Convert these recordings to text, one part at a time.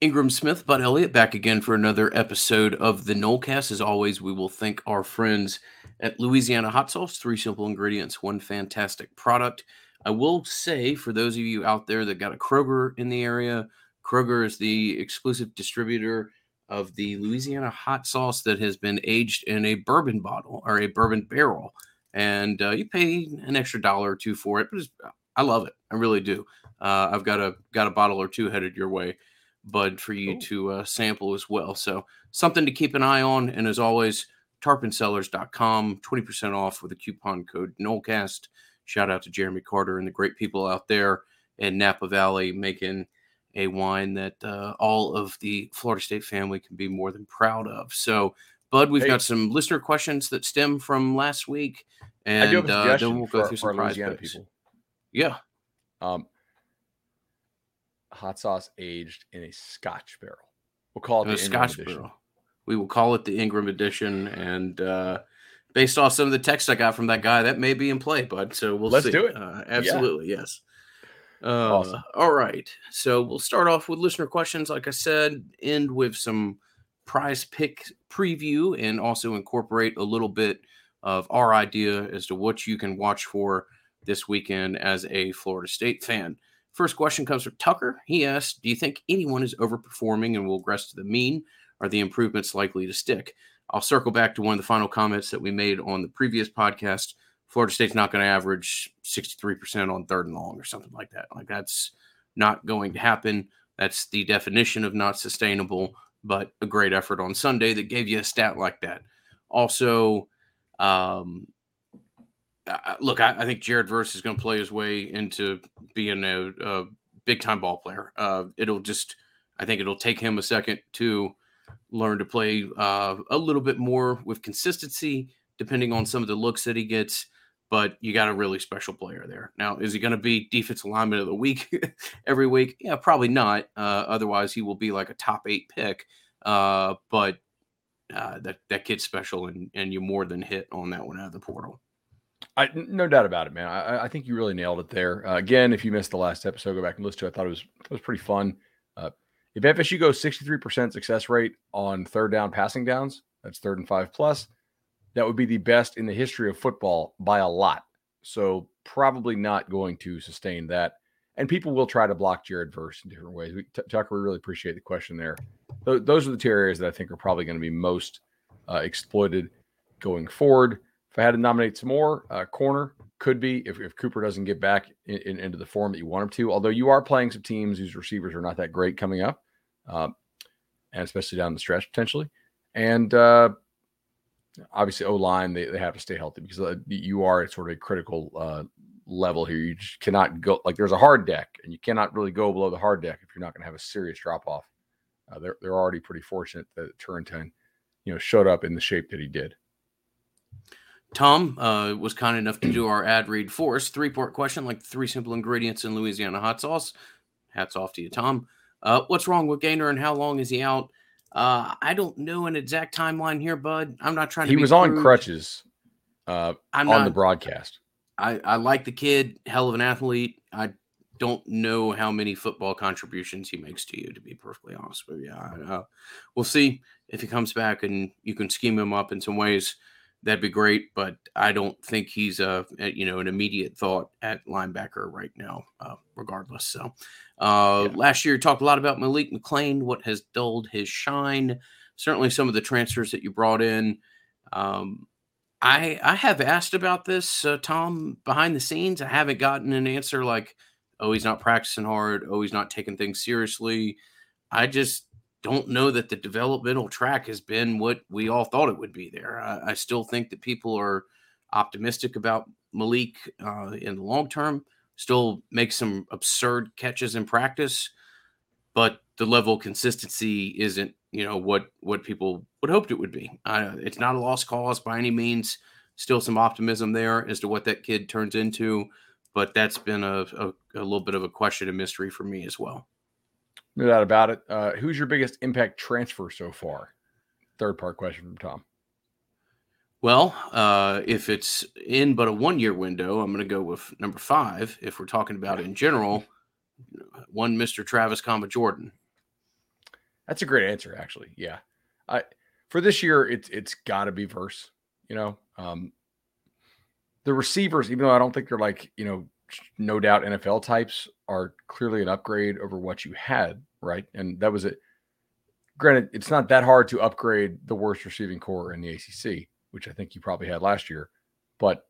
Ingram Smith, Bud Elliott, back again for another episode of the Nolecast. As always, we will thank our friends at Louisiana Hot Sauce. Three simple ingredients, one fantastic product. I will say, for those of you out there that got a Kroger in the area, Kroger is the exclusive distributor of the Louisiana hot sauce that has been aged in a bourbon bottle or a bourbon barrel. And uh, you pay an extra dollar or two for it, but I love it. I really do. Uh, I've got a got a bottle or two headed your way bud for you to uh, sample as well. So something to keep an eye on. And as always, tarponcellars.com, 20% off with a coupon code NOLECAST. Shout out to Jeremy Carter and the great people out there in Napa Valley making a wine that uh, all of the Florida State family can be more than proud of. So, Bud, we've hey. got some listener questions that stem from last week, and uh, then we'll go through some prize people. Yeah. Um, hot sauce aged in a Scotch barrel. We'll call it the Scotch edition. barrel. We will call it the Ingram edition, and uh, based off some of the text I got from that guy, that may be in play, bud. So we'll let's see. do it. Uh, absolutely, yeah. yes. Uh, awesome. All right. So we'll start off with listener questions. Like I said, end with some prize pick preview and also incorporate a little bit of our idea as to what you can watch for this weekend as a Florida State fan. First question comes from Tucker. He asks, Do you think anyone is overperforming and will regress to the mean? Are the improvements likely to stick? I'll circle back to one of the final comments that we made on the previous podcast. Florida State's not going to average 63% on third and long or something like that. Like that's not going to happen. That's the definition of not sustainable, but a great effort on Sunday that gave you a stat like that. Also, um, look, I, I, think Jared Verse is going to play his way into being a, a big time ball player. Uh, it'll just, I think it'll take him a second to learn to play uh, a little bit more with consistency, depending on some of the looks that he gets. But you got a really special player there. Now, is he going to be defense alignment of the week every week? Yeah, probably not. Uh, otherwise, he will be like a top eight pick. Uh, but uh, that that kid's special, and and you more than hit on that one out of the portal. I, no doubt about it, man. I, I think you really nailed it there. Uh, again, if you missed the last episode, go back and listen to it. I thought it was it was pretty fun. Uh, if FSU goes 63% success rate on third down passing downs, that's third and five plus, that would be the best in the history of football by a lot. So probably not going to sustain that. And people will try to block Jared Verse in different ways. We, T- Tucker, we really appreciate the question there. Th- those are the two areas that I think are probably going to be most uh, exploited going forward. If I had to nominate some more, uh, corner could be if, if Cooper doesn't get back in, in, into the form that you want him to. Although you are playing some teams whose receivers are not that great coming up, uh, and especially down the stretch potentially. And uh, obviously, O line they, they have to stay healthy because uh, you are at sort of a critical uh, level here. You just cannot go like there's a hard deck, and you cannot really go below the hard deck if you're not going to have a serious drop off. Uh, they're they're already pretty fortunate that Turrentine, you know, showed up in the shape that he did. Tom uh, was kind enough to do our ad read for us. Three part question, like three simple ingredients in Louisiana hot sauce. Hats off to you, Tom. Uh, what's wrong with Gainer and how long is he out? Uh, I don't know an exact timeline here, bud. I'm not trying to. He was crude. on crutches uh, I'm on not, the broadcast. I, I like the kid, hell of an athlete. I don't know how many football contributions he makes to you, to be perfectly honest with you. Uh, we'll see if he comes back and you can scheme him up in some ways that'd be great. But I don't think he's a, a you know an immediate thought at linebacker right now, uh, regardless. So uh, yeah. last year, talked a lot about Malik McClain, What has dulled his shine? Certainly, some of the transfers that you brought in. Um, I I have asked about this, uh, Tom, behind the scenes. I haven't gotten an answer like, "Oh, he's not practicing hard. Oh, he's not taking things seriously." I just don't know that the developmental track has been what we all thought it would be there. I, I still think that people are optimistic about Malik uh, in the long term, still makes some absurd catches in practice, but the level of consistency isn't, you know, what what people would hoped it would be. Uh, it's not a lost cause by any means. Still some optimism there as to what that kid turns into, but that's been a, a, a little bit of a question and mystery for me as well. No doubt about it. Uh, who's your biggest impact transfer so far? Third part question from Tom. Well, uh, if it's in but a one year window, I'm going to go with number five. If we're talking about in general, one Mr. Travis Kama Jordan. That's a great answer, actually. Yeah, I for this year, it's it's got to be verse. You know, um, the receivers, even though I don't think they're like you know, no doubt NFL types, are clearly an upgrade over what you had, right? And that was it. Granted, it's not that hard to upgrade the worst receiving corps in the ACC, which I think you probably had last year, but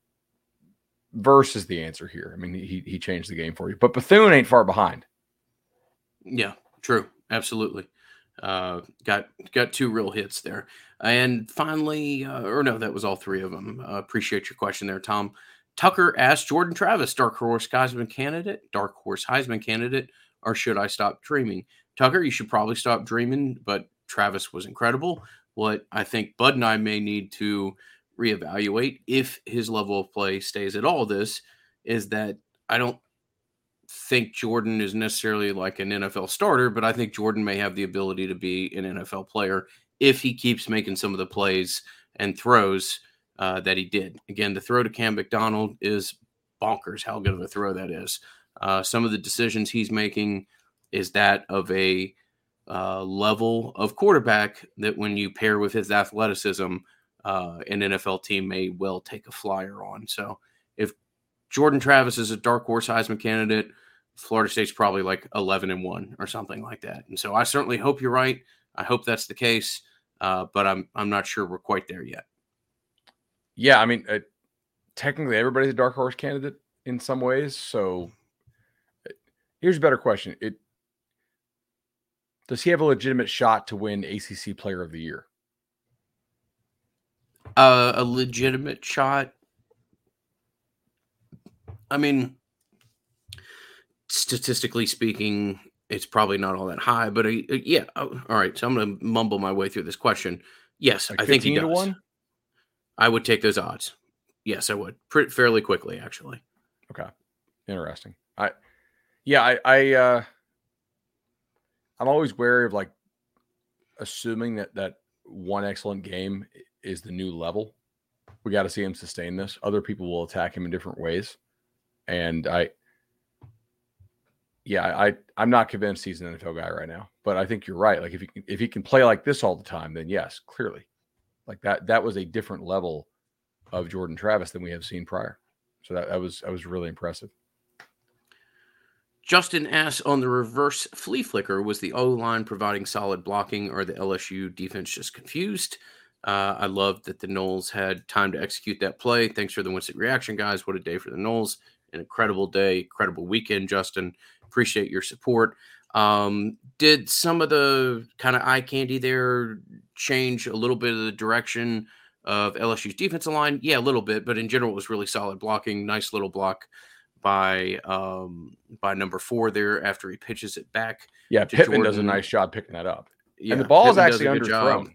Verse is the answer here. I mean, he he changed the game for you, but Bethune ain't far behind. Yeah, true, absolutely. Uh, got got two real hits there, and finally, uh, or no, that was all three of them. Uh, appreciate your question there, Tom. Tucker asked Jordan Travis, dark horse Heisman candidate, dark horse Heisman candidate, or should I stop dreaming? Tucker, you should probably stop dreaming, but Travis was incredible. What I think Bud and I may need to reevaluate if his level of play stays at all this is that I don't think Jordan is necessarily like an NFL starter, but I think Jordan may have the ability to be an NFL player if he keeps making some of the plays and throws uh, that he did. Again, the throw to Cam McDonald is bonkers how good of a throw that is. Uh, some of the decisions he's making is that of a uh, level of quarterback that when you pair with his athleticism, uh, an NFL team may well take a flyer on. So if Jordan Travis is a dark horse Heisman candidate, Florida State's probably like 11 and 1 or something like that. And so I certainly hope you're right. I hope that's the case, uh, but I'm I'm not sure we're quite there yet. Yeah, I mean, uh, technically everybody's a dark horse candidate in some ways. So uh, here's a better question: It does he have a legitimate shot to win ACC Player of the Year? Uh, a legitimate shot. I mean, statistically speaking, it's probably not all that high, but uh, uh yeah. Oh, all right. So I'm going to mumble my way through this question. Yes, like I think he does. I would take those odds. Yes, I would. Pretty fairly quickly, actually. Okay. Interesting. I, yeah, I, I, uh, I'm always wary of like assuming that that one excellent game is the new level. We got to see him sustain this. Other people will attack him in different ways, and I, yeah, I I'm not convinced he's an NFL guy right now. But I think you're right. Like if he can, if he can play like this all the time, then yes, clearly, like that that was a different level of Jordan Travis than we have seen prior. So that, that was that was really impressive. Justin asks on the reverse flea flicker, was the O line providing solid blocking or the LSU defense just confused? Uh, I love that the Noles had time to execute that play. Thanks for the Winston reaction, guys. What a day for the Noles. An incredible day, incredible weekend, Justin. Appreciate your support. Um, did some of the kind of eye candy there change a little bit of the direction of LSU's defensive line? Yeah, a little bit, but in general, it was really solid blocking. Nice little block by um by number four there after he pitches it back. Yeah, Pittman Jordan. does a nice job picking that up. Yeah, and the ball Pittman is actually underthrown.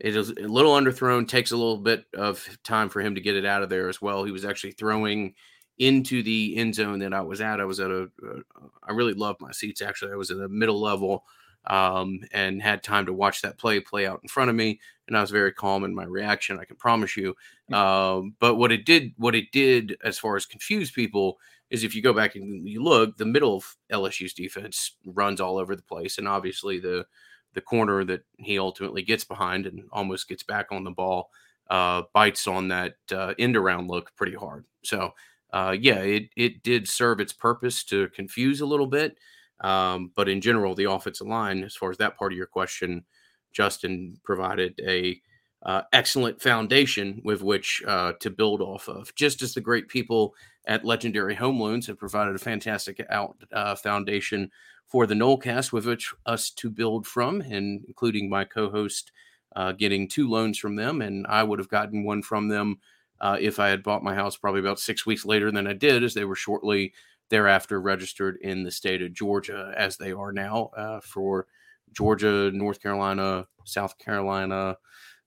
It is a little underthrown, takes a little bit of time for him to get it out of there as well. He was actually throwing into the end zone that I was at. I was at a, a I really loved my seats actually. I was in a middle level um, and had time to watch that play play out in front of me. And I was very calm in my reaction. I can promise you. Mm. Um, but what it did, what it did as far as confuse people is if you go back and you look, the middle of LSU's defense runs all over the place, and obviously the the corner that he ultimately gets behind and almost gets back on the ball uh, bites on that uh, end around look pretty hard. So uh, yeah, it it did serve its purpose to confuse a little bit, um, but in general, the offensive line, as far as that part of your question, Justin provided a uh, excellent foundation with which uh, to build off of. Just as the great people at Legendary Home Loans have provided a fantastic out uh, foundation for the Nolecast with which us to build from, and including my co-host uh, getting two loans from them, and I would have gotten one from them uh, if I had bought my house probably about six weeks later than I did, as they were shortly thereafter registered in the state of Georgia, as they are now uh, for Georgia, North Carolina, South Carolina.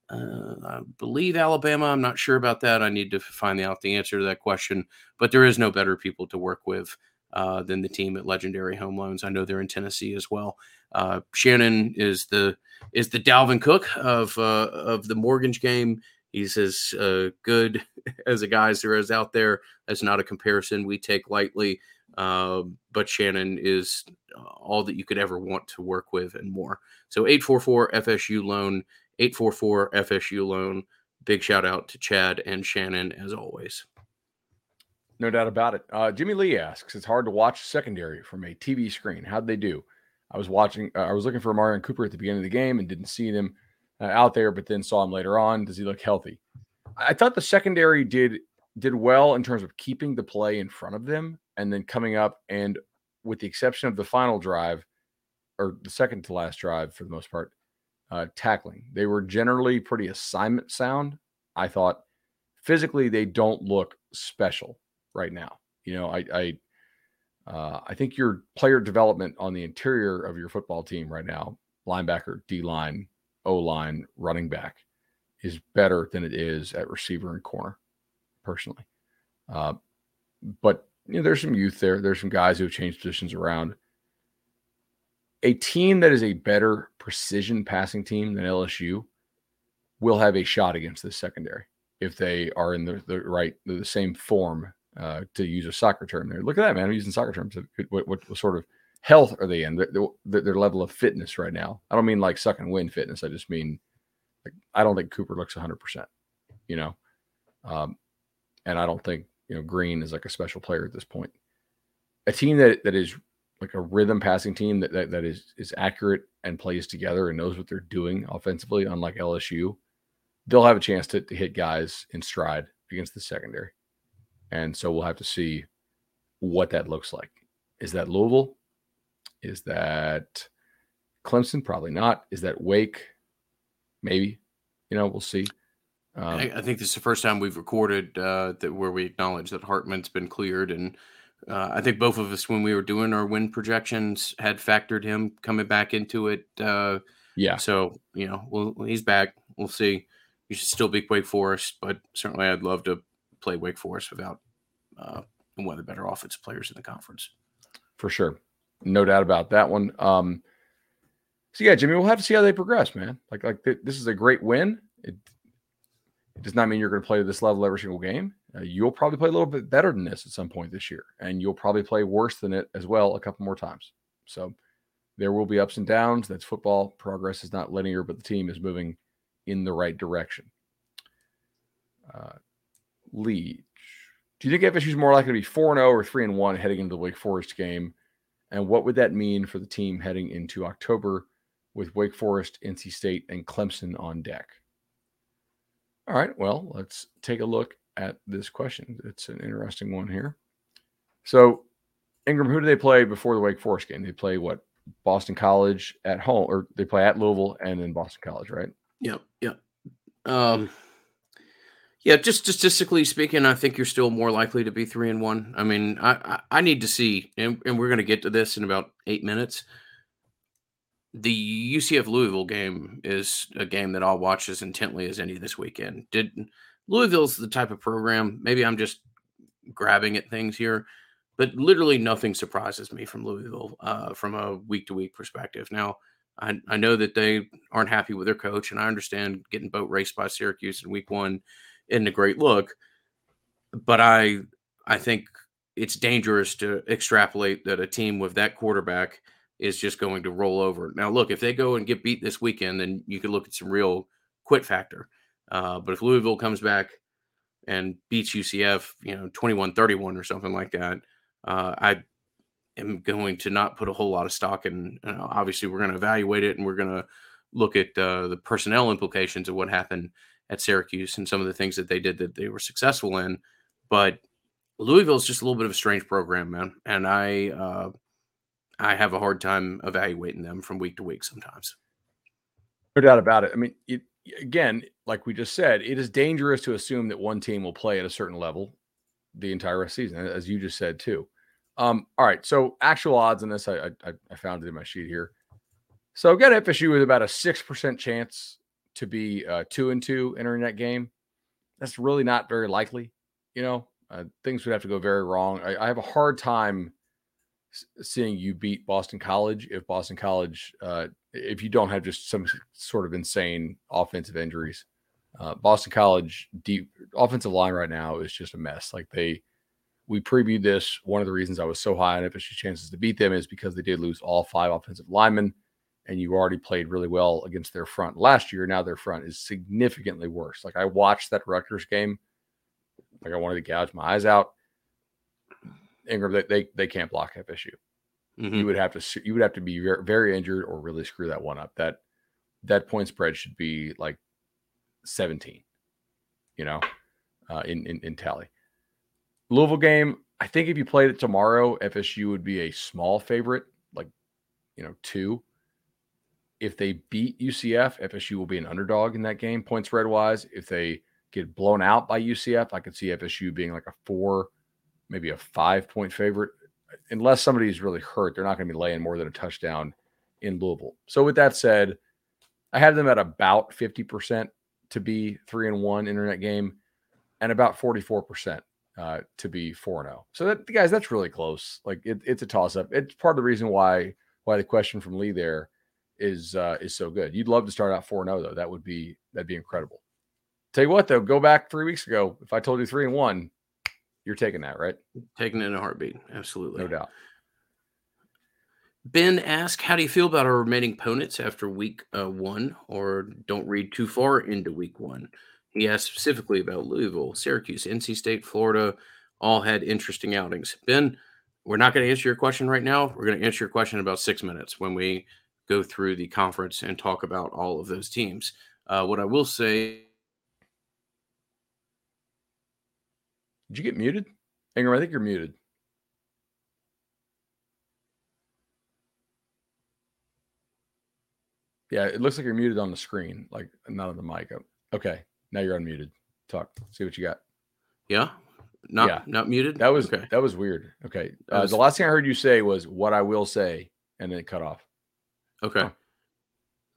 Uh, I believe Alabama. I'm not sure about that. I need to find out the answer to that question. But there is no better people to work with uh, than the team at Legendary Home Loans. I know they're in Tennessee as well. Uh, Shannon is the is the Dalvin Cook of uh, of the mortgage game. He's as uh, good as a guy as there is out there. That's not a comparison we take lightly. Uh, but Shannon is uh, all that you could ever want to work with and more. So 844 FSU loan, 844 FSU loan. Big shout out to Chad and Shannon as always. No doubt about it. Uh, Jimmy Lee asks, "It's hard to watch secondary from a TV screen. How'd they do?" I was watching. Uh, I was looking for Marion Cooper at the beginning of the game and didn't see him uh, out there, but then saw him later on. Does he look healthy? I thought the secondary did did well in terms of keeping the play in front of them and then coming up and with the exception of the final drive or the second to last drive for the most part, uh, tackling. They were generally pretty assignment sound. I thought physically they don't look special right now. You know, I I uh, I think your player development on the interior of your football team right now, linebacker, D line, O line, running back, is better than it is at receiver and corner, personally. Uh, but you know, there's some youth there. There's some guys who have changed positions around. A team that is a better precision passing team than LSU will have a shot against the secondary if they are in the, the right the same form uh, to use a soccer term there. Look at that, man. I'm using soccer terms. What, what, what sort of health are they in? Their, their, their, level of fitness right now. I don't mean like suck and win fitness. I just mean like I don't think Cooper looks 100. percent You know, um, and I don't think you know Green is like a special player at this point. A team that that is like a rhythm passing team that that, that is is accurate and plays together and knows what they're doing offensively, unlike LSU, they'll have a chance to, to hit guys in stride against the secondary. And so we'll have to see what that looks like. Is that Louisville? Is that Clemson? Probably not. Is that Wake? Maybe. You know, we'll see. Um, I, I, think this is the first time we've recorded uh, that where we acknowledge that Hartman's been cleared, and uh, I think both of us, when we were doing our win projections, had factored him coming back into it. Uh, yeah. So you know, well, he's back. We'll see. You should still be Wake Forest, but certainly I'd love to play Wake Forest without uh, one of the better offensive players in the conference. For sure. No doubt about that one. Um, so yeah, Jimmy, we'll have to see how they progress, man. Like, like th- this is a great win. It, it does not mean you're going to play this level every single game. Uh, you'll probably play a little bit better than this at some point this year, and you'll probably play worse than it as well a couple more times. So there will be ups and downs. That's football. Progress is not linear, but the team is moving in the right direction. Uh, Lee, do you think FSU is more likely to be 4 and 0 or 3 and 1 heading into the Wake Forest game? And what would that mean for the team heading into October with Wake Forest, NC State, and Clemson on deck? All right, well, let's take a look at this question. It's an interesting one here. So, Ingram, who do they play before the Wake Forest game? They play what? Boston College at home, or they play at Louisville and then Boston College, right? Yep, yep. Um, yeah, just statistically speaking, I think you're still more likely to be three and one. I mean, I I, need to see, and, and we're going to get to this in about eight minutes. The UCF Louisville game is a game that I'll watch as intently as any this weekend. Did Louisville's the type of program? Maybe I'm just grabbing at things here, but literally nothing surprises me from Louisville uh, from a week to week perspective. Now, I, I know that they aren't happy with their coach, and I understand getting boat raced by Syracuse in week one isn't a great look. But I I think it's dangerous to extrapolate that a team with that quarterback is just going to roll over. Now, look, if they go and get beat this weekend, then you could look at some real quit factor. Uh, but if Louisville comes back and beats UCF, you know, 21 31 or something like that, uh, I am going to not put a whole lot of stock in. Uh, obviously, we're going to evaluate it and we're going to look at uh, the personnel implications of what happened at Syracuse and some of the things that they did that they were successful in. But Louisville is just a little bit of a strange program, man, and I uh, I have a hard time evaluating them from week to week sometimes. No doubt about it. I mean, it, again, like we just said, it is dangerous to assume that one team will play at a certain level the entire season, as you just said too. Um, all right, so actual odds on this, I, I, I found it in my sheet here. So get FSU with about a six percent chance to be uh, two and two entering that game, that's really not very likely. You know, uh, things would have to go very wrong. I, I have a hard time seeing you beat Boston College if Boston College, uh, if you don't have just some sort of insane offensive injuries. Uh, Boston College deep offensive line right now is just a mess. Like they we previewed this. One of the reasons I was so high on FSU chances to beat them is because they did lose all five offensive linemen, and you already played really well against their front last year. Now their front is significantly worse. Like I watched that Rutgers game, like I wanted to gouge my eyes out. Ingram, they they, they can't block FSU. Mm-hmm. You would have to you would have to be very, injured or really screw that one up. That that point spread should be like 17, you know, uh, in, in in tally. Louisville game, I think if you played it tomorrow, FSU would be a small favorite, like you know, two. If they beat UCF, FSU will be an underdog in that game, point spread wise. If they get blown out by UCF, I could see FSU being like a four, maybe a five point favorite unless somebody's really hurt, they're not going to be laying more than a touchdown in Louisville. So with that said, I had them at about 50% to be three and one internet game and about 44% uh, to be four and. Oh. So that guys, that's really close. Like it, it's a toss up. It's part of the reason why why the question from Lee there is uh, is so good. You'd love to start out four and zero though. That would be that'd be incredible. Tell you what though, go back three weeks ago. If I told you three and one, you're taking that, right? Taking it in a heartbeat. Absolutely. No doubt. Ben asked, How do you feel about our remaining opponents after week uh, one, or don't read too far into week one? He asked specifically about Louisville, Syracuse, NC State, Florida, all had interesting outings. Ben, we're not going to answer your question right now. We're going to answer your question in about six minutes when we go through the conference and talk about all of those teams. Uh, what I will say Did you get muted? Ingram, I think you're muted. Yeah, it looks like you're muted on the screen, like not on the mic. Okay, now you're unmuted. Talk. See what you got. Yeah, not yeah. not muted. That was okay. that was weird. Okay, uh, was... the last thing I heard you say was "what I will say," and then it cut off. Okay,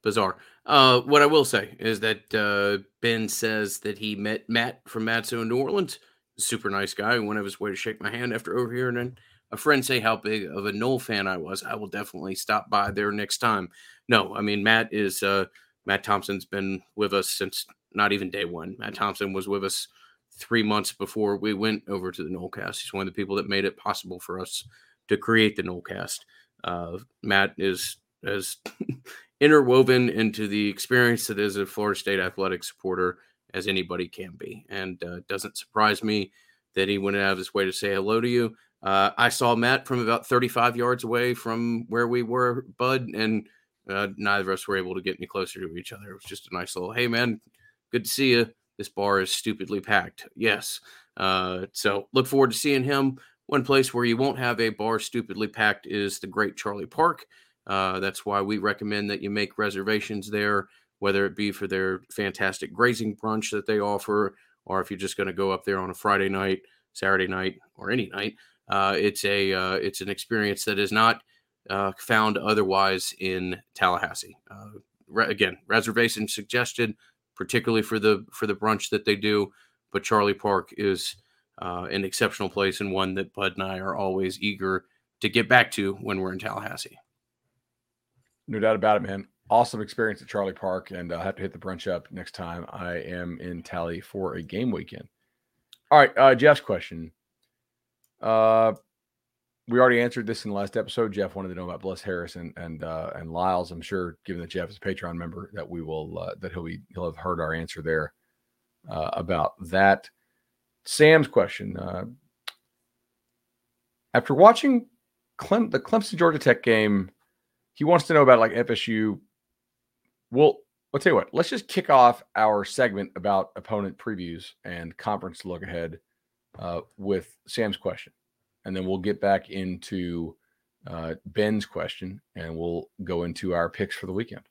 bizarre. Uh, what I will say is that uh, Ben says that he met Matt from Matzo in New Orleans super nice guy went of his way to shake my hand after over here. And then a friend say how big of a Nole fan I was. I will definitely stop by there next time. No, I mean Matt is uh, Matt Thompson's been with us since not even day one. Matt Thompson was with us three months before we went over to the Nolecast. He's one of the people that made it possible for us to create the Nolecast. Uh, Matt is as interwoven into the experience that is a Florida State athletic supporter as anybody can be. And uh, it doesn't surprise me that he went out of his way to say hello to you. Uh, I saw Matt from about 35 yards away from where we were, Bud, and uh, neither of us were able to get any closer to each other. It was just a nice little, hey, man, good to see you. This bar is stupidly packed. Yes. Uh, so look forward to seeing him. One place where you won't have a bar stupidly packed is the Great Charlie Park. Uh, that's why we recommend that you make reservations there whether it be for their fantastic grazing brunch that they offer, or if you're just going to go up there on a Friday night, Saturday night, or any night. Uh, it's a uh, it's an experience that is not uh, found otherwise in Tallahassee. Uh, re- again, reservation suggested, particularly for the for the brunch that they do. But Charlie Park is an exceptional place and one that Bud and I are always eager to get back to when we're in Tallahassee. No doubt about it, man awesome experience at Charlie Park, and I'll have to hit the brunch up next time I am in Tally for a game weekend. All right, uh, Jeff's question. Uh, we already answered this in the last episode. Jeff wanted to know about Bless Harris and and uh, and Lyles. I'm sure, given that Jeff is a Patreon member, that we will uh, that he'll be he'll have heard our answer there uh, about that. Sam's question. Uh, after watching Clem, the Clemson Georgia Tech game, he wants to know about like FSU well, I'll tell you what, let's just kick off our segment about opponent previews and conference look ahead uh, with Sam's question. And then we'll get back into uh, Ben's question and we'll go into our picks for the weekend.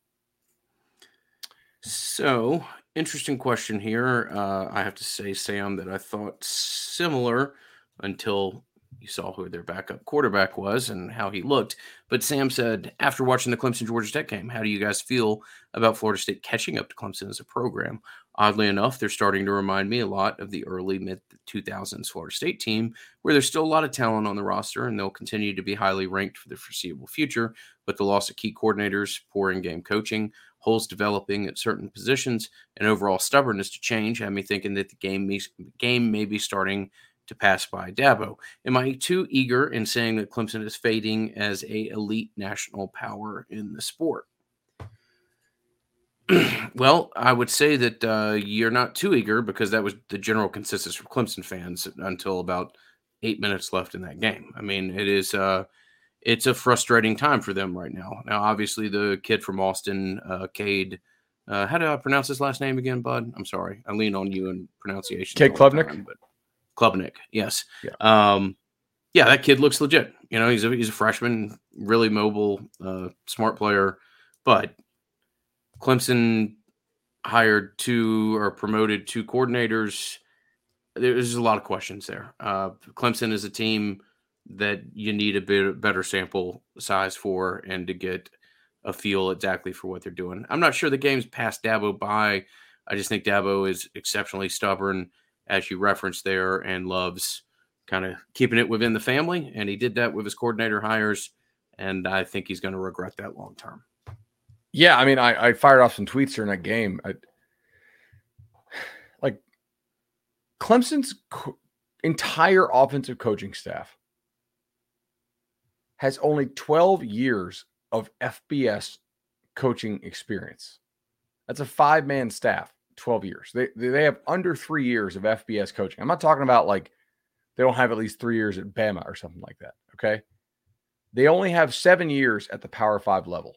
So, interesting question here. Uh, I have to say, Sam, that I thought similar until you saw who their backup quarterback was and how he looked. But Sam said, after watching the Clemson Georgia Tech game, how do you guys feel about Florida State catching up to Clemson as a program? Oddly enough, they're starting to remind me a lot of the early mid 2000s Florida State team, where there's still a lot of talent on the roster and they'll continue to be highly ranked for the foreseeable future. But the loss of key coordinators, poor in game coaching, holes developing at certain positions, and overall stubbornness to change had me thinking that the game, game may be starting to pass by Dabo. Am I too eager in saying that Clemson is fading as a elite national power in the sport? well, I would say that uh, you're not too eager because that was the general consensus from Clemson fans until about eight minutes left in that game. I mean, it is uh, it's a frustrating time for them right now. Now, obviously, the kid from Austin, uh, Cade. Uh, how do I pronounce his last name again, Bud? I'm sorry. I lean on you in pronunciation. Cade Klubnik. but Klubnik, yes. Yeah. Um, yeah, that kid looks legit. You know, he's a he's a freshman, really mobile, uh, smart player. But Clemson hired two or promoted two coordinators. There's a lot of questions there. Uh, Clemson is a team that you need a bit better sample size for and to get a feel exactly for what they're doing. I'm not sure the game's passed Dabo by. I just think Dabo is exceptionally stubborn as you referenced there, and loves kind of keeping it within the family. And he did that with his coordinator hires. And I think he's going to regret that long term. Yeah. I mean, I, I, fired off some tweets during that game. I, like Clemson's co- entire offensive coaching staff has only 12 years of FBS coaching experience. That's a five man staff. 12 years. They they have under three years of FBS coaching. I'm not talking about like they don't have at least three years at Bama or something like that. Okay. They only have seven years at the Power Five level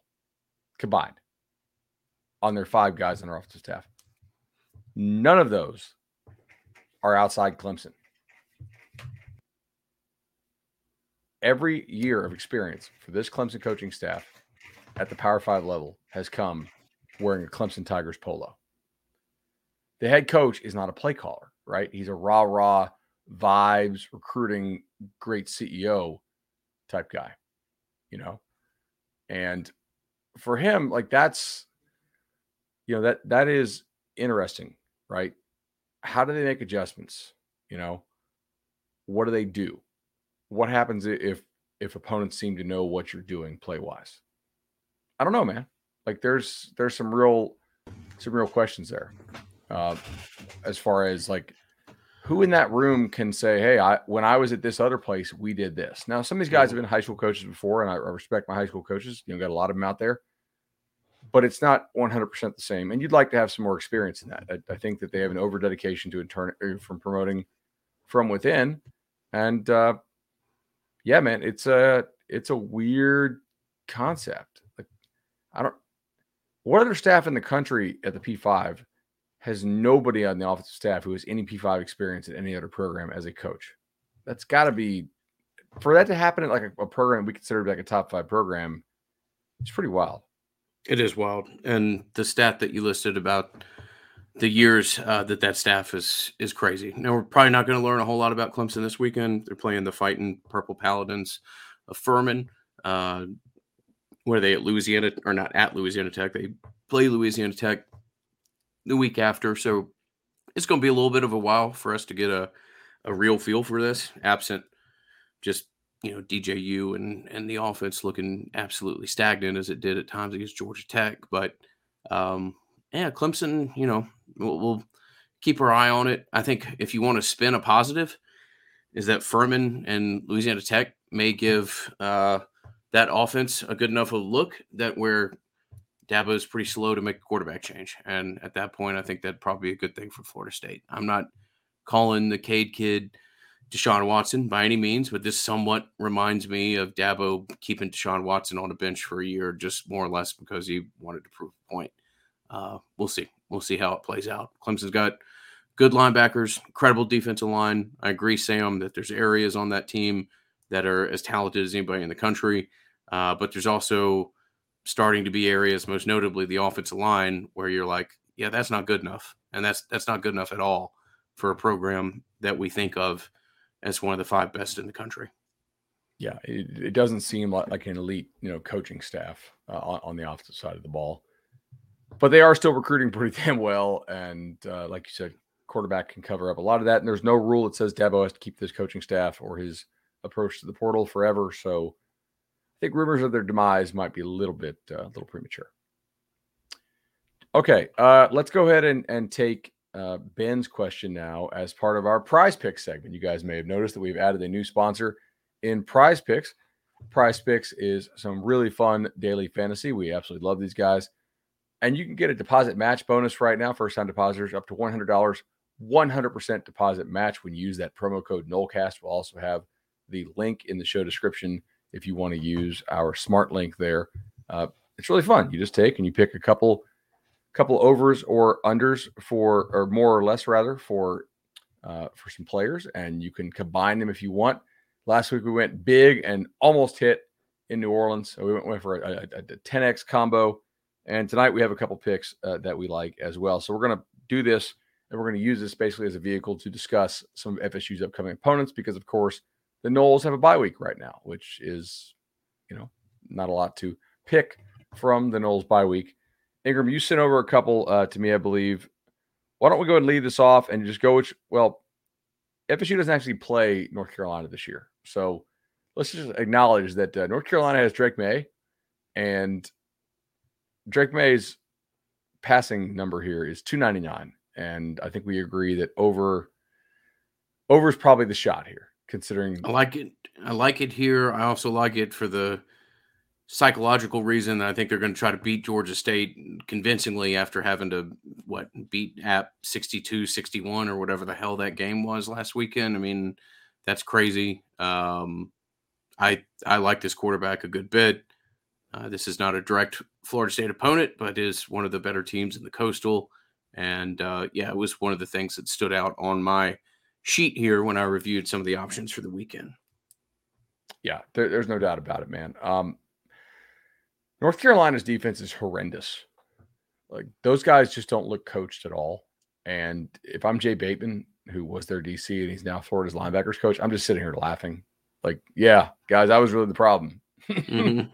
combined on their five guys on their offensive staff. None of those are outside Clemson. Every year of experience for this Clemson coaching staff at the Power Five level has come wearing a Clemson Tigers polo the head coach is not a play caller, right? He's a rah rah vibes recruiting great CEO type guy, you know? And for him, like that's you know, that that is interesting, right? How do they make adjustments? You know, what do they do? What happens if if opponents seem to know what you're doing play wise? I don't know, man. Like there's there's some real some real questions there uh, as far as like who in that room can say, "Hey, I when I was at this other place, we did this." Now, some of these guys have been high school coaches before, and I, respect my high school coaches. You know, got a lot of them out there, but it's not 100 percent the same. And you'd like to have some more experience in that. I, I think that they have an over dedication to intern er, from promoting from within, and uh, yeah, man, it's a it's a weird concept. Like, I don't. What other staff in the country at the P5 has nobody on the offensive staff who has any P5 experience in any other program as a coach. That's got to be for that to happen at like a, a, program we consider like a top five program. It's pretty wild. It is wild, and the stat that you listed about the years uh, that that staff is is crazy. Now we're probably not going to learn a whole lot about Clemson this weekend. They're playing the fighting Purple Paladins of Furman. Uh, where are they at Louisiana or not at Louisiana Tech? They play Louisiana Tech the week after. So it's going to be a little bit of a while for us to get a, a real feel for this, absent just you know DJU and and the offense looking absolutely stagnant as it did at times against Georgia Tech. But um, yeah, Clemson, you know, we'll, we'll keep our eye on it. I think if you want to spin a positive, is that Furman and Louisiana Tech may give uh, that offense a good enough a look that where Dabo is pretty slow to make a quarterback change. And at that point, I think that'd probably be a good thing for Florida State. I'm not calling the Cade kid Deshaun Watson by any means, but this somewhat reminds me of Dabo keeping Deshaun Watson on the bench for a year, just more or less because he wanted to prove a point. Uh, we'll see. We'll see how it plays out. Clemson's got good linebackers, incredible defensive line. I agree, Sam, that there's areas on that team that are as talented as anybody in the country. Uh, but there's also starting to be areas, most notably the offensive line, where you're like, yeah, that's not good enough, and that's that's not good enough at all for a program that we think of as one of the five best in the country. Yeah, it, it doesn't seem like, like an elite, you know, coaching staff uh, on, on, the offensive side of the ball, but they are still recruiting pretty damn well. And uh, like you said, quarterback can cover up a lot of that. And there's no rule that says Dabo has to keep this coaching staff or his approach to the portal forever. So I think rumors of their demise might be a little bit uh, a little premature. Okay, uh, let's go ahead and and take uh, Ben's question now as part of our prize picks segment. You guys may have noticed that we've added a new sponsor in prize picks. Prize picks is some really fun daily fantasy. We absolutely love these guys. And you can get a deposit match bonus right now, first time depositors up to $100, 100% deposit match when you use that promo code NOLECAST. We'll also have the link in the show description if you want to use our smart link there. Uh, it's really fun. You just take and you pick a couple couple overs or unders for or more or less rather for uh, for some players and you can combine them if you want last week we went big and almost hit in new orleans so we went, went for a, a, a 10x combo and tonight we have a couple picks uh, that we like as well so we're going to do this and we're going to use this basically as a vehicle to discuss some of fsu's upcoming opponents because of course the Noles have a bye week right now which is you know not a lot to pick from the Noles bye week Ingram, you sent over a couple uh, to me, I believe. Why don't we go and lead this off and just go? Which well, FSU doesn't actually play North Carolina this year, so let's just acknowledge that uh, North Carolina has Drake Maye, and Drake Maye's passing number here is 299, and I think we agree that over over is probably the shot here, considering. I like it. I like it here. I also like it for the psychological reason that I think they're going to try to beat Georgia State convincingly after having to what beat App 62 61 or whatever the hell that game was last weekend. I mean, that's crazy. Um, I I like this quarterback a good bit. Uh, this is not a direct Florida State opponent, but is one of the better teams in the Coastal. And uh, yeah, it was one of the things that stood out on my sheet here when I reviewed some of the options for the weekend. Yeah, there, there's no doubt about it, man. Um, North Carolina's defense is horrendous. Like those guys just don't look coached at all. And if I'm Jay Bateman, who was their DC and he's now Florida's linebackers coach, I'm just sitting here laughing. Like, yeah, guys, I was really the problem. Mm-hmm.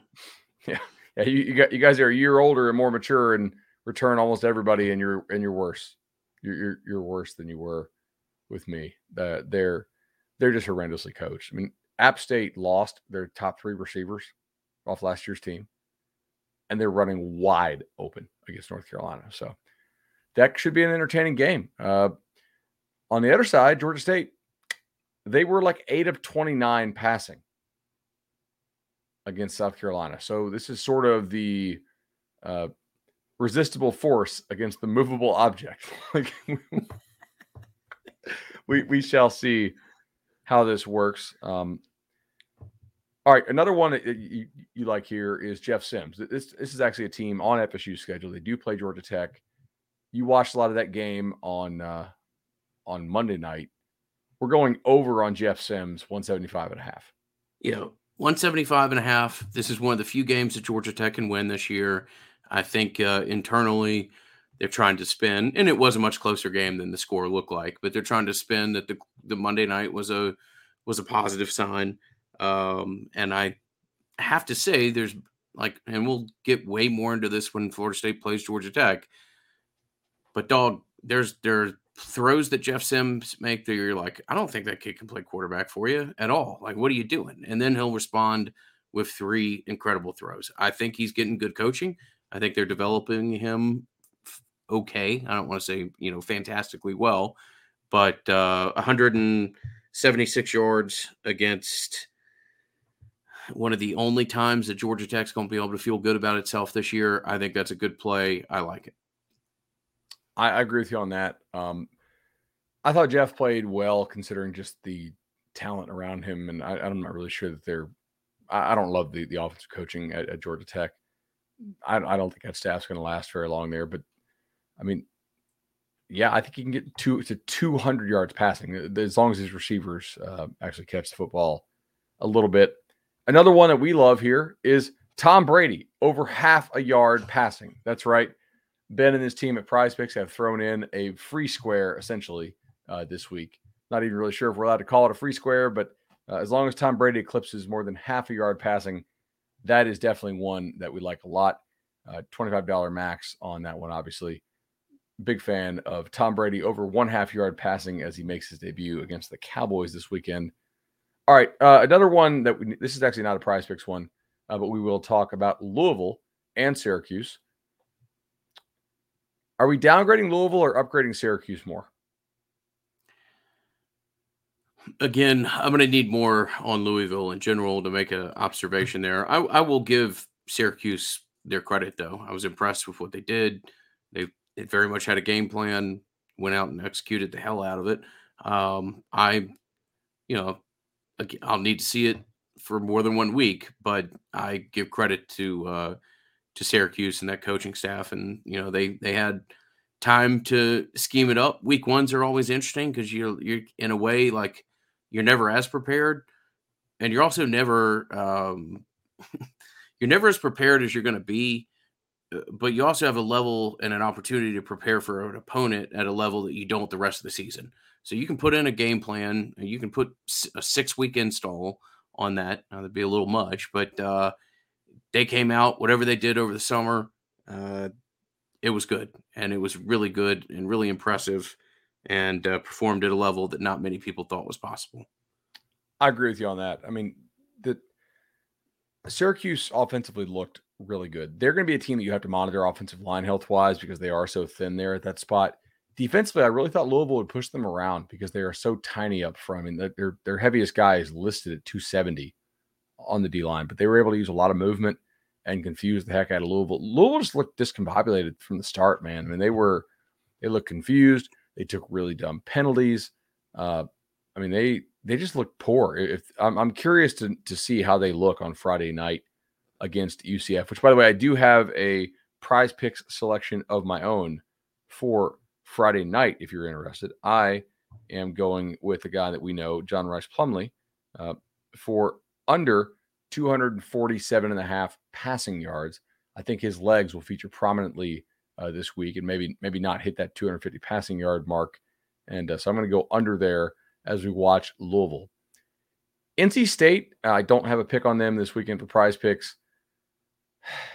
yeah, yeah, you, you, got you guys are a year older and more mature and return almost everybody, and you're and you're worse. You're you're, you're worse than you were with me. Uh, they're they're just horrendously coached. I mean, App State lost their top three receivers off last year's team and they're running wide open against North Carolina. So that should be an entertaining game. Uh, on the other side, Georgia State, they were like eight of 29 passing against South Carolina. So this is sort of the uh, resistible force against the movable object. like we we shall see how this works. Um, all right, another one that you, you like here is Jeff Sims. This this is actually a team on FSU's schedule. They do play Georgia Tech. You watched a lot of that game on uh, on Monday night. We're going over on Jeff Sims, 175 and a half. Yeah, 175 and a half. This is one of the few games that Georgia Tech can win this year. I think uh, internally they're trying to spin, and it was a much closer game than the score looked like, but they're trying to spin that the, the Monday night was a was a positive sign. Um, and I have to say, there's like, and we'll get way more into this when Florida State plays Georgia Tech. But dog, there's there are throws that Jeff Sims make that you're like, I don't think that kid can play quarterback for you at all. Like, what are you doing? And then he'll respond with three incredible throws. I think he's getting good coaching. I think they're developing him okay. I don't want to say, you know, fantastically well, but uh 176 yards against one of the only times that Georgia Tech's going to be able to feel good about itself this year. I think that's a good play. I like it. I, I agree with you on that. Um, I thought Jeff played well considering just the talent around him, and I, am not really sure that they're. I, I, don't love the the offensive coaching at, at Georgia Tech. I, I, don't think that staff's going to last very long there, but I mean, yeah, I think he can get two to 200 yards passing uh, as long as his receivers uh, actually catch the football a little bit. Another one that we love here is Tom Brady, over half a yard passing. That's right. Ben and his team at Prize Picks have thrown in a free square essentially uh, this week. Not even really sure if we're allowed to call it a free square, but uh, as long as Tom Brady eclipses more than half a yard passing, that is definitely one that we like a lot. Uh, $25 max on that one, obviously. Big fan of Tom Brady over one half yard passing as he makes his debut against the Cowboys this weekend. All right, uh, another one that we, this is actually not a prize picks one, uh, but we will talk about Louisville and Syracuse. Are we downgrading Louisville or upgrading Syracuse more? Again, I'm going to need more on Louisville in general to make an observation there. I, I will give Syracuse their credit, though. I was impressed with what they did. They, they very much had a game plan, went out and executed the hell out of it. Um, I, you know, I'll need to see it for more than one week, but I give credit to uh, to Syracuse and that coaching staff, and you know they they had time to scheme it up. Week ones are always interesting because you're you're in a way like you're never as prepared, and you're also never um, you're never as prepared as you're going to be. Uh, but you also have a level and an opportunity to prepare for an opponent at a level that you don't the rest of the season. So you can put in a game plan, you can put a six week install on that. Now, that'd be a little much, but uh, they came out, whatever they did over the summer, uh, it was good. And it was really good and really impressive and uh, performed at a level that not many people thought was possible. I agree with you on that. I mean, the Syracuse offensively looked really good. They're going to be a team that you have to monitor offensive line health wise because they are so thin there at that spot. Defensively, I really thought Louisville would push them around because they are so tiny up front. I mean, their their heaviest guy is listed at 270 on the D line, but they were able to use a lot of movement and confuse the heck out of Louisville. Louisville just looked discombobulated from the start, man. I mean, they were they looked confused. They took really dumb penalties. Uh, I mean, they they just looked poor. If I'm, I'm curious to to see how they look on Friday night against UCF, which by the way, I do have a prize picks selection of my own for Friday night. If you're interested, I am going with a guy that we know, John Rhett Plumlee, uh, for under 247 and a half passing yards. I think his legs will feature prominently uh, this week and maybe maybe not hit that 250 passing yard mark. And uh, so I'm going to go under there as we watch Louisville. NC State, I don't have a pick on them this weekend for prize picks.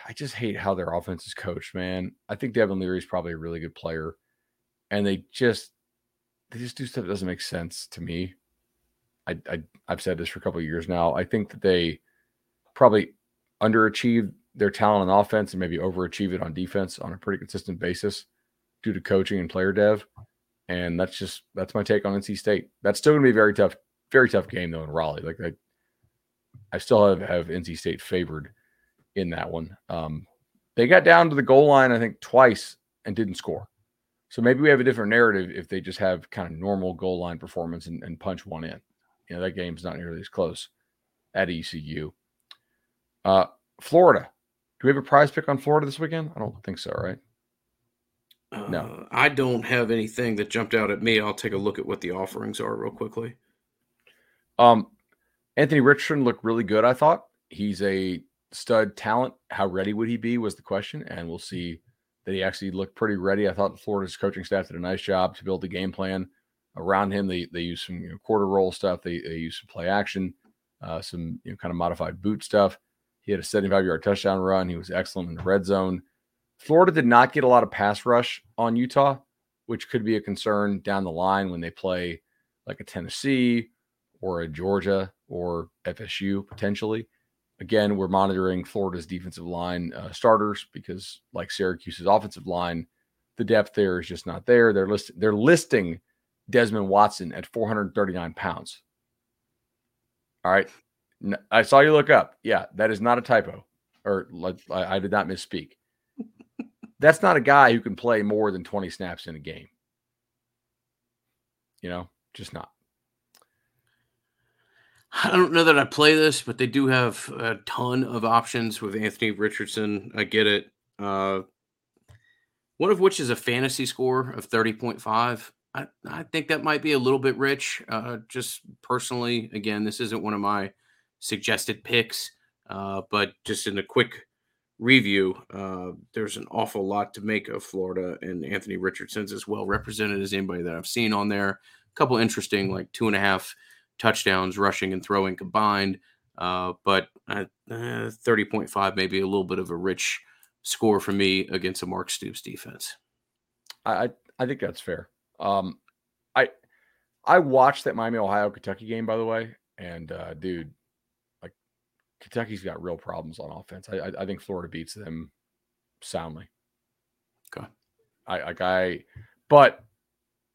I just hate how their offense is coached, man. I think Devin Leary is probably a really good player. And they just they just do stuff that doesn't make sense to me. I, I have said this for a couple years now. I think that they probably underachieve their talent on offense and maybe overachieve it on defense on a pretty consistent basis due to coaching and player dev. And that's just that's my take on NC State. That's still gonna be a very tough, very tough game though in Raleigh. Like I, I still have, have NC State favored in that one. Um, they got down to the goal line, I think, twice and didn't score. So maybe we have a different narrative if they just have kind of normal goal line performance and, and punch one in. You know, that game's not nearly as close at ECU. Uh, Florida. Do we have a prize pick on Florida this weekend? I don't think so, right? Uh, no. I don't have anything that jumped out at me. I'll take a look at what the offerings are real quickly. Um, Anthony Richardson looked really good, I thought. He's a stud talent. How ready would he be was the question, and we'll see that he actually looked pretty ready. I thought Florida's coaching staff did a nice job to build the game plan around him. They they use some you know, quarter roll stuff. They they use some play action, uh, some you know kind of modified boot stuff. He had a 75 yard touchdown run. He was excellent in the red zone. Florida did not get a lot of pass rush on Utah, which could be a concern down the line when they play like a Tennessee or a Georgia or FSU potentially. Again, we're monitoring Florida's defensive line uh, starters because, like Syracuse's offensive line, the depth there is just not there. They're list they're listing Desmond Watson at 439 pounds. All right, I saw you look up. Yeah, that is not a typo, or I did not misspeak. That's not a guy who can play more than 20 snaps in a game. You know, just not. I don't know that I play this, but they do have a ton of options with Anthony Richardson. I get it. Uh, one of which is a fantasy score of 30.5. I, I think that might be a little bit rich. Uh, just personally, again, this isn't one of my suggested picks, uh, but just in a quick review, uh, there's an awful lot to make of Florida, and Anthony Richardson's as well represented as anybody that I've seen on there. A couple interesting, like two and a half touchdowns rushing and throwing combined. Uh, but uh, 30.5 maybe a little bit of a rich score for me against a Mark Stoops defense. I I think that's fair. Um, I I watched that Miami Ohio Kentucky game by the way, and uh, dude, like Kentucky's got real problems on offense. I I, I think Florida beats them soundly. Okay. I like I, but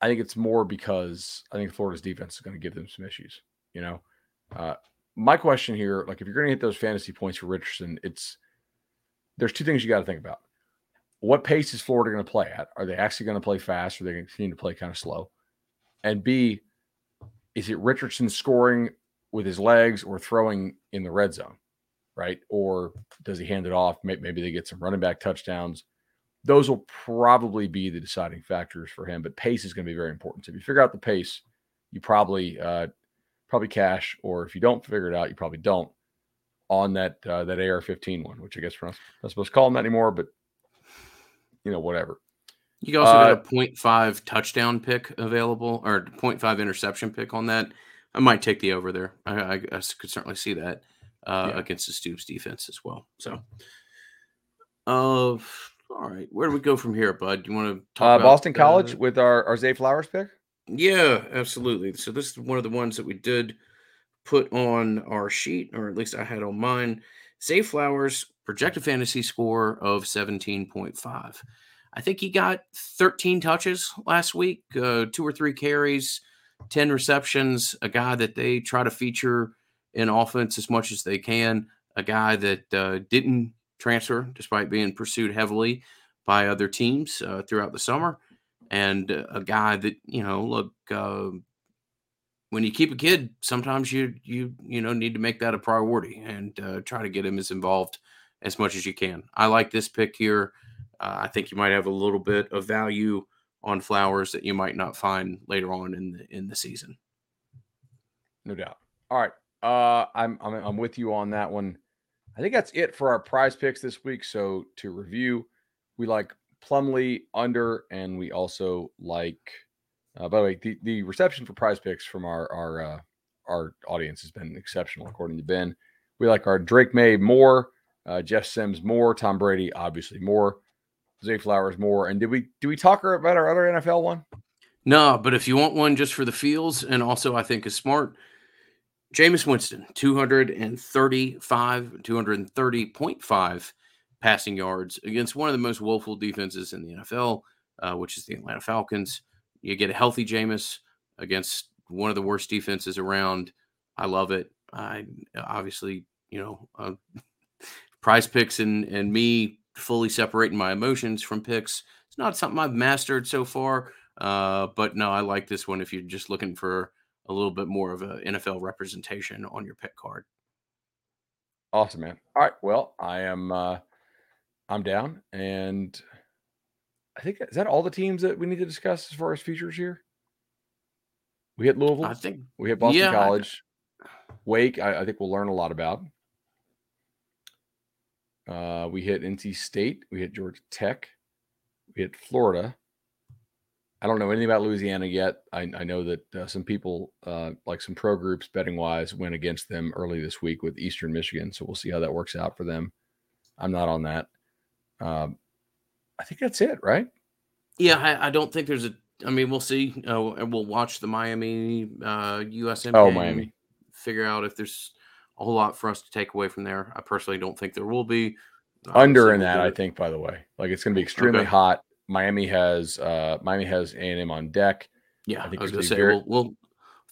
I think it's more because I think Florida's defense is going to give them some issues. You know, uh, my question here, like if you're going to hit those fantasy points for Richardson, it's there's two things you got to think about. What pace is Florida going to play at? Are they actually going to play fast, or are they going to continue to play kind of slow? And B, is it Richardson scoring with his legs or throwing in the red zone, right? Or does he hand it off? Maybe they get some running back touchdowns. Those will probably be the deciding factors for him. But pace is going to be very important. So if you figure out the pace, you probably uh, probably cash, or if you don't figure it out, you probably don't on that uh, that AR-15 one, which I guess we're not, not supposed to call them that anymore, but you know whatever. You also uh, got a 0.5 touchdown pick available or 0.5 interception pick on that. I might take the over there. I, I, I could certainly see that uh, yeah. against the Stoops defense as well. So, uh, all right, where do we go from here, Bud? Do you want to talk uh, Boston about, College with our our Zay Flowers pick? Yeah, absolutely. So this is one of the ones that we did put on our sheet, or at least I had on mine. Zay Flowers projected fantasy score of 17.5. I think he got 13 touches last week, uh, two or three carries, 10 receptions, a guy that they try to feature in offense as much as they can, a guy that uh, didn't transfer despite being pursued heavily by other teams uh, throughout the summer, and a guy that, you know, look, uh, when you keep a kid, sometimes you you you know need to make that a priority and uh, try to get him as involved as much as you can. I like this pick here. Uh, I think you might have a little bit of value on flowers that you might not find later on in the in the season. No doubt. All right, uh, I'm, I'm I'm with you on that one. I think that's it for our prize picks this week. So to review, we like Plumlee under, and we also like uh, by the way, the, the reception for prize picks from our our uh, our audience has been exceptional, according to Ben. We like our Drake Maye more, uh, Jeff Sims more, Tom Brady obviously more, Zay Flowers more. And did we do we talk about our other NFL one? No, but if you want one just for the feels, and also I think is smart, Jameis Winston, 235, 230.5 passing yards against one of the most woeful defenses in the NFL, uh, which is the Atlanta Falcons. You get a healthy Jameis against one of the worst defenses around. I love it. I obviously, you know, uh, prize picks and and me fully separating my emotions from picks. It's not something I've mastered so far, uh, but no, I like this one. If you're just looking for a little bit more of an NFL representation on your pick card. Awesome, man. All right. Well, I am. uh I'm down, and I think is that all the teams that we need to discuss as far as features here. We hit Louisville. I think we hit Boston yeah, College. I, Wake, I, I, think we'll learn a lot about. Uh, we hit NC State. We hit Georgia Tech. We hit Florida. I don't know anything about Louisiana yet. I, I know that uh, some people, uh, like some pro groups, betting wise, went against them early this week with Eastern Michigan. So we'll see how that works out for them. I'm not on that. Um, I think that's it, right? Yeah, I, I don't think there's a. I mean, we'll see. Uh, we'll watch the Miami uh, USM. Oh, Miami. Figure out if there's a whole lot for us to take away from there. I personally don't think there will be. Under in that, I think. By the way, like it's going to be extremely okay. hot. Miami has uh Miami has A and M on deck. Yeah, I, think I was going to say very... we'll, we'll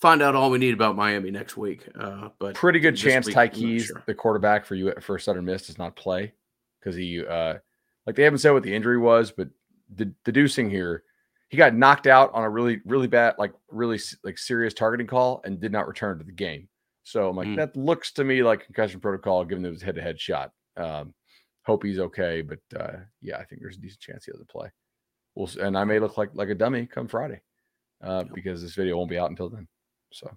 find out all we need about Miami next week. Uh, but pretty good chance week, Ty Keyes, sure. the quarterback for you for Southern Miss, does not play because he uh like they haven't said what the injury was, but the deducing here, he got knocked out on a really, really bad, like really like serious targeting call and did not return to the game. So I'm like, mm. that looks to me like concussion protocol, given it was head to head shot. Um, hope he's okay, but uh, yeah, I think there's a decent chance he doesn't play. We'll, and I may look like like a dummy come Friday uh, yep. because this video won't be out until then. So.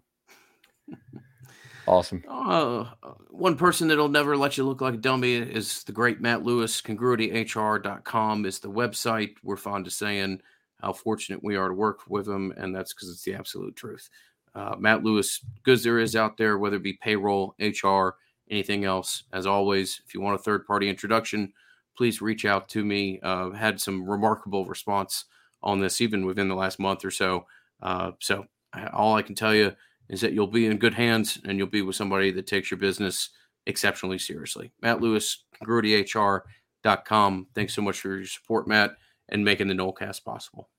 Awesome. Uh, one person that'll never let you look like a dummy is the great Matt Lewis. Congruityhr.com is the website. We're fond of saying how fortunate we are to work with him, and that's because it's the absolute truth. Uh, Matt Lewis, good there is out there, whether it be payroll, HR, anything else. As always, if you want a third party introduction, please reach out to me. Uh, had some remarkable response on this, even within the last month or so. Uh, so, all I can tell you is that you'll be in good hands and you'll be with somebody that takes your business exceptionally seriously. Matt Lewis, congruityhr.com. Thanks so much for your support, Matt. and making the Nolecast possible.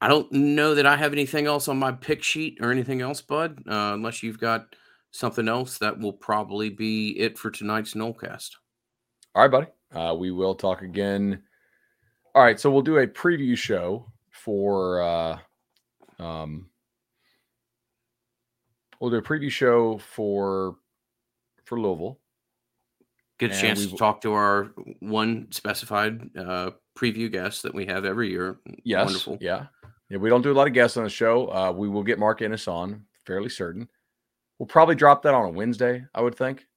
I don't know that I have anything else on my pick sheet or anything else, Bud. Uh, unless you've got something else, that will probably be it for tonight's Nolecast. All right, buddy. Uh, we will talk again. All right, so we'll do a preview show for uh, um, we'll do a preview show for for Louisville. Get a chance to talk to our one specified uh, preview guest that we have every year. Yes, wonderful. Yeah, yeah. We don't do a lot of guests on the show. Uh, we will get Mark Ennis on, fairly certain. We'll probably drop that on a Wednesday, I would think,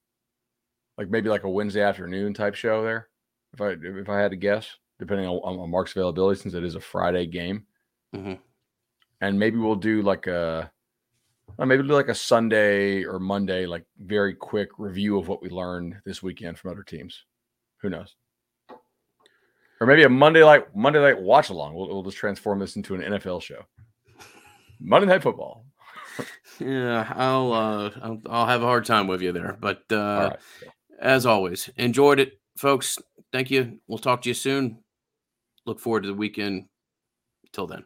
like maybe like a Wednesday afternoon type show there. If I if I had to guess, depending on, on Mark's availability, since it is a Friday game, mm-hmm. and maybe we'll do like a uh, maybe do like a Sunday or Monday, like very quick review of what we learned this weekend from other teams. Who knows? Or maybe a Monday night Monday night watch along. We'll, we'll just transform this into an NFL show. Monday Night Football. Yeah, I'll, uh, I'll I'll have a hard time with you there, but uh, right. as always, enjoyed it, folks. Thank you. We'll talk to you soon. Look forward to the weekend. Till then.